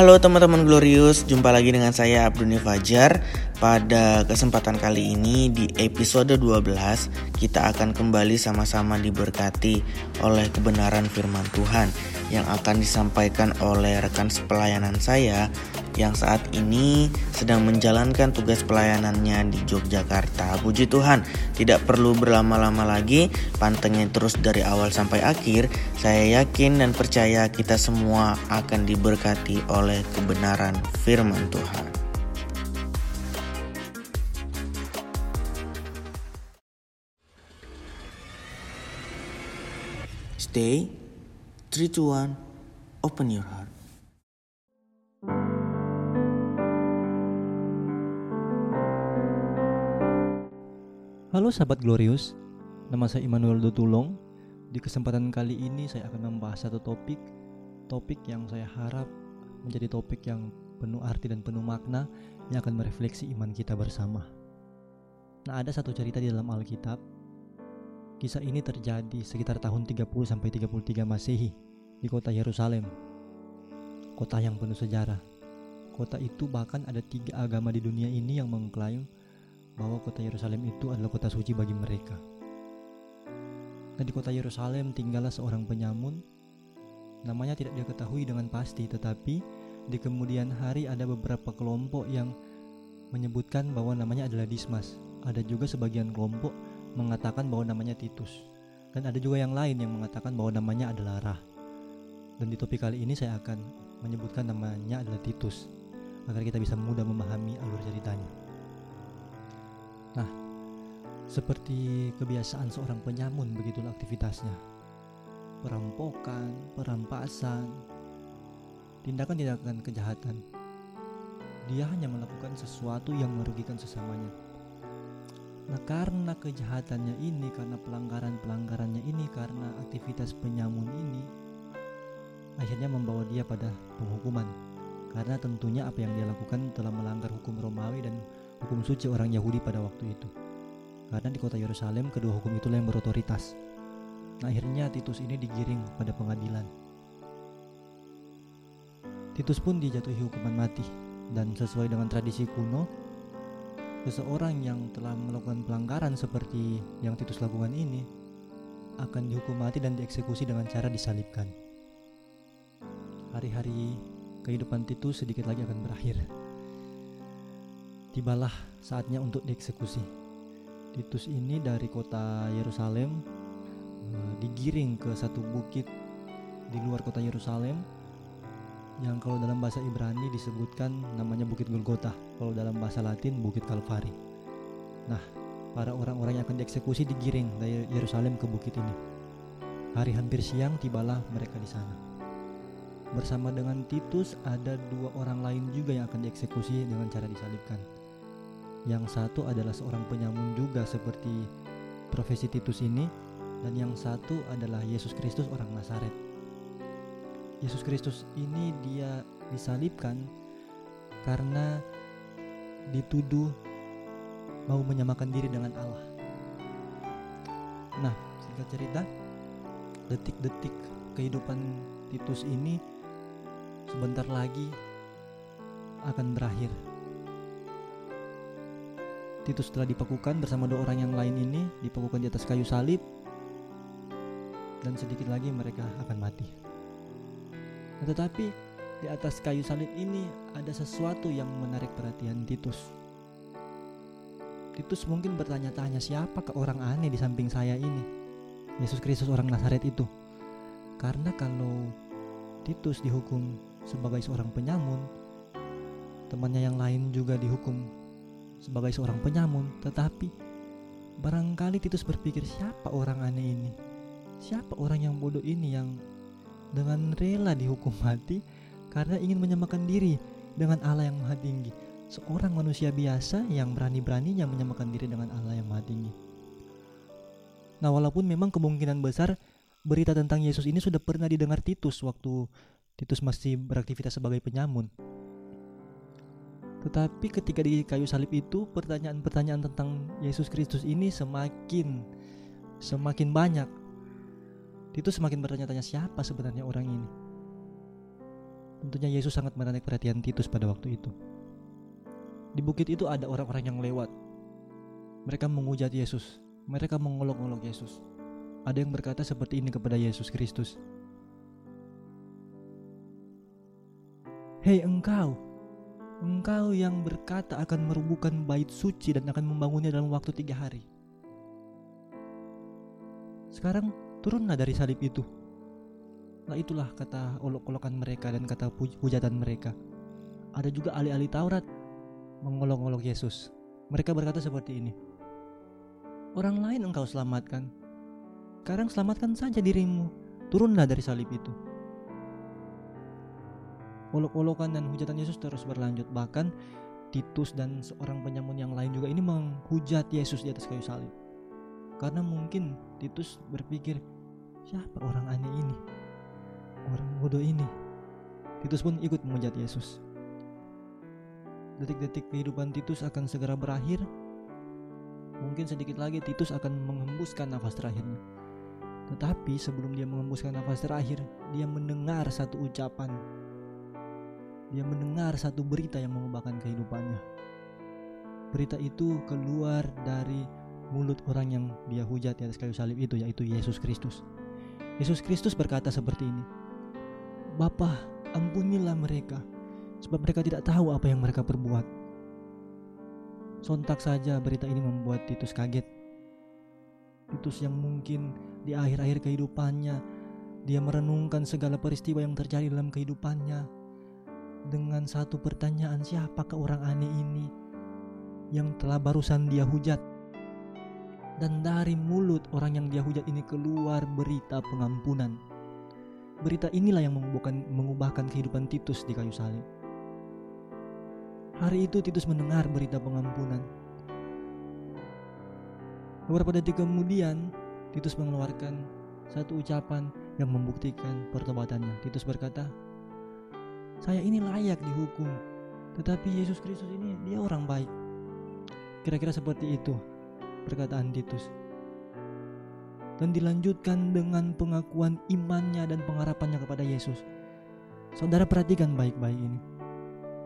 Halo teman-teman Glorious, jumpa lagi dengan saya Abduni Fajar. Pada kesempatan kali ini di episode 12 kita akan kembali sama-sama diberkati oleh kebenaran firman Tuhan yang akan disampaikan oleh rekan sepelayanan saya yang saat ini sedang menjalankan tugas pelayanannya di Yogyakarta. Puji Tuhan, tidak perlu berlama-lama lagi, pantengin terus dari awal sampai akhir. Saya yakin dan percaya kita semua akan diberkati oleh kebenaran firman Tuhan. Stay 3 to 1 Open your heart Halo sahabat Glorious, nama saya Immanuel Dotulong. Di kesempatan kali ini saya akan membahas satu topik, topik yang saya harap menjadi topik yang penuh arti dan penuh makna yang akan merefleksi iman kita bersama. Nah, ada satu cerita di dalam Alkitab Kisah ini terjadi sekitar tahun 30 sampai 33 Masehi di kota Yerusalem. Kota yang penuh sejarah. Kota itu bahkan ada tiga agama di dunia ini yang mengklaim bahwa kota Yerusalem itu adalah kota suci bagi mereka. Nah di kota Yerusalem tinggallah seorang penyamun. Namanya tidak diketahui dengan pasti, tetapi di kemudian hari ada beberapa kelompok yang menyebutkan bahwa namanya adalah Dismas. Ada juga sebagian kelompok mengatakan bahwa namanya Titus dan ada juga yang lain yang mengatakan bahwa namanya adalah Rah. Dan di topik kali ini saya akan menyebutkan namanya adalah Titus agar kita bisa mudah memahami alur ceritanya. Nah, seperti kebiasaan seorang penyamun begitulah aktivitasnya. Perampokan, perampasan, tindakan-tindakan kejahatan. Dia hanya melakukan sesuatu yang merugikan sesamanya Nah karena kejahatannya ini, karena pelanggaran-pelanggarannya ini, karena aktivitas penyamun ini, akhirnya membawa dia pada penghukuman. Karena tentunya apa yang dia lakukan telah melanggar hukum Romawi dan hukum suci orang Yahudi pada waktu itu. Karena di kota Yerusalem kedua hukum itulah yang berotoritas. Nah akhirnya Titus ini digiring pada pengadilan. Titus pun dijatuhi hukuman mati dan sesuai dengan tradisi kuno seseorang yang telah melakukan pelanggaran seperti yang Titus lakukan ini akan dihukum mati dan dieksekusi dengan cara disalibkan. Hari-hari kehidupan Titus sedikit lagi akan berakhir. Tibalah saatnya untuk dieksekusi. Titus ini dari kota Yerusalem eh, digiring ke satu bukit di luar kota Yerusalem yang kalau dalam bahasa Ibrani disebutkan namanya Bukit Golgota, kalau dalam bahasa Latin Bukit Kalvari. Nah, para orang-orang yang akan dieksekusi digiring dari Yerusalem ke bukit ini. Hari hampir siang tibalah mereka di sana. Bersama dengan Titus ada dua orang lain juga yang akan dieksekusi dengan cara disalibkan. Yang satu adalah seorang penyamun juga seperti profesi Titus ini dan yang satu adalah Yesus Kristus orang Nazaret Yesus Kristus ini dia disalibkan karena dituduh mau menyamakan diri dengan Allah. Nah, singkat cerita, detik-detik kehidupan Titus ini sebentar lagi akan berakhir. Titus telah dipakukan bersama dua orang yang lain ini, dipakukan di atas kayu salib, dan sedikit lagi mereka akan mati. Nah, tetapi di atas kayu salib ini ada sesuatu yang menarik perhatian Titus. Titus mungkin bertanya-tanya siapa ke orang aneh di samping saya ini. Yesus Kristus orang Nazaret itu. Karena kalau Titus dihukum sebagai seorang penyamun, temannya yang lain juga dihukum sebagai seorang penyamun, tetapi barangkali Titus berpikir siapa orang aneh ini? Siapa orang yang bodoh ini yang dengan rela dihukum mati karena ingin menyamakan diri dengan Allah yang maha tinggi. Seorang manusia biasa yang berani-beraninya menyamakan diri dengan Allah yang maha tinggi. Nah walaupun memang kemungkinan besar berita tentang Yesus ini sudah pernah didengar Titus waktu Titus masih beraktivitas sebagai penyamun. Tetapi ketika di kayu salib itu pertanyaan-pertanyaan tentang Yesus Kristus ini semakin semakin banyak Titus semakin bertanya-tanya siapa sebenarnya orang ini. Tentunya Yesus sangat menarik perhatian Titus pada waktu itu. Di bukit itu ada orang-orang yang lewat. Mereka menghujat Yesus. Mereka mengolok-olok Yesus. Ada yang berkata seperti ini kepada Yesus Kristus. Hei engkau, engkau yang berkata akan merubuhkan bait suci dan akan membangunnya dalam waktu tiga hari. Sekarang turunlah dari salib itu Nah itulah kata olok-olokan mereka dan kata hujatan mereka. Ada juga ahli-ahli Taurat mengolok-olok Yesus. Mereka berkata seperti ini. Orang lain engkau selamatkan. Sekarang selamatkan saja dirimu. Turunlah dari salib itu. Olok-olokan dan hujatan Yesus terus berlanjut. Bahkan Titus dan seorang penyamun yang lain juga ini menghujat Yesus di atas kayu salib. Karena mungkin Titus berpikir, siapa orang aneh ini? orang bodoh ini. Titus pun ikut menghujat Yesus. Detik-detik kehidupan Titus akan segera berakhir. Mungkin sedikit lagi Titus akan mengembuskan nafas terakhirnya. Tetapi sebelum dia mengembuskan nafas terakhir, dia mendengar satu ucapan. Dia mendengar satu berita yang mengubahkan kehidupannya. Berita itu keluar dari mulut orang yang dia hujat di atas kayu salib itu, yaitu Yesus Kristus. Yesus Kristus berkata seperti ini, Bapa, ampunilah mereka, sebab mereka tidak tahu apa yang mereka perbuat. Sontak saja berita ini membuat Titus kaget. Titus yang mungkin di akhir-akhir kehidupannya dia merenungkan segala peristiwa yang terjadi dalam kehidupannya dengan satu pertanyaan siapakah orang aneh ini yang telah barusan dia hujat dan dari mulut orang yang dia hujat ini keluar berita pengampunan Berita inilah yang mengubahkan, mengubahkan kehidupan Titus di kayu salib. Hari itu Titus mendengar berita pengampunan. Beberapa detik kemudian, Titus mengeluarkan satu ucapan yang membuktikan pertobatannya. Titus berkata, "Saya ini layak dihukum, tetapi Yesus Kristus ini dia orang baik." Kira-kira seperti itu perkataan Titus dan dilanjutkan dengan pengakuan imannya dan pengharapannya kepada Yesus. Saudara perhatikan baik-baik ini.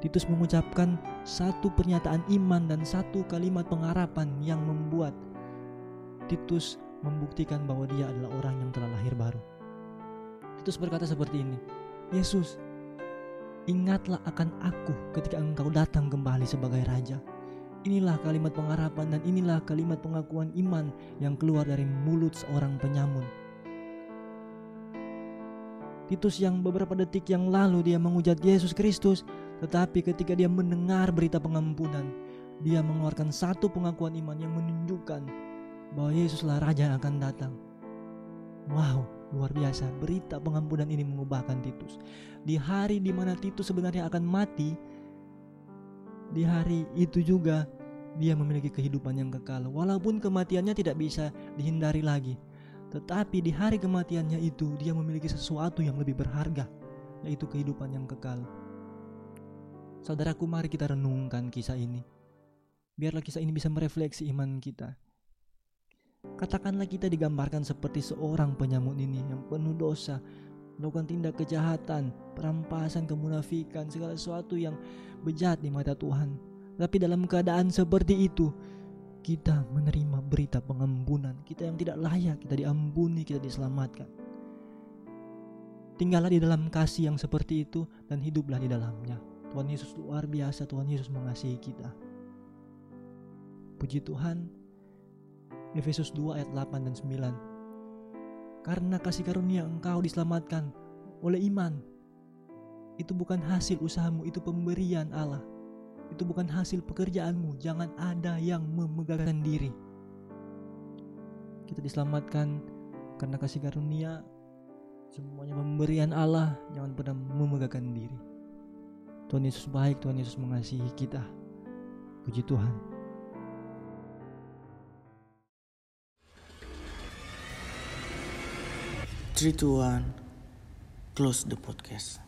Titus mengucapkan satu pernyataan iman dan satu kalimat pengharapan yang membuat Titus membuktikan bahwa dia adalah orang yang telah lahir baru. Titus berkata seperti ini, Yesus, ingatlah akan aku ketika engkau datang kembali sebagai Raja Inilah kalimat pengharapan dan inilah kalimat pengakuan iman yang keluar dari mulut seorang penyamun. Titus yang beberapa detik yang lalu dia menghujat Yesus Kristus, tetapi ketika dia mendengar berita pengampunan, dia mengeluarkan satu pengakuan iman yang menunjukkan bahwa Yesuslah Raja yang akan datang. Wow, luar biasa. Berita pengampunan ini mengubahkan Titus. Di hari di mana Titus sebenarnya akan mati, di hari itu juga dia memiliki kehidupan yang kekal walaupun kematiannya tidak bisa dihindari lagi tetapi di hari kematiannya itu dia memiliki sesuatu yang lebih berharga yaitu kehidupan yang kekal Saudaraku mari kita renungkan kisah ini biarlah kisah ini bisa merefleksi iman kita Katakanlah kita digambarkan seperti seorang penyamun ini yang penuh dosa melakukan tindak kejahatan, perampasan, kemunafikan, segala sesuatu yang bejat di mata Tuhan. Tapi dalam keadaan seperti itu, kita menerima berita pengampunan. Kita yang tidak layak, kita diampuni, kita diselamatkan. Tinggallah di dalam kasih yang seperti itu dan hiduplah di dalamnya. Tuhan Yesus luar biasa, Tuhan Yesus mengasihi kita. Puji Tuhan, Efesus 2 ayat 8 dan 9 karena kasih karunia engkau diselamatkan oleh iman. Itu bukan hasil usahamu, itu pemberian Allah. Itu bukan hasil pekerjaanmu. Jangan ada yang memegahkan diri. Kita diselamatkan karena kasih karunia. Semuanya pemberian Allah. Jangan pernah memegahkan diri. Tuhan Yesus baik, Tuhan Yesus mengasihi kita. Puji Tuhan. 3, 2, 1, close the podcast.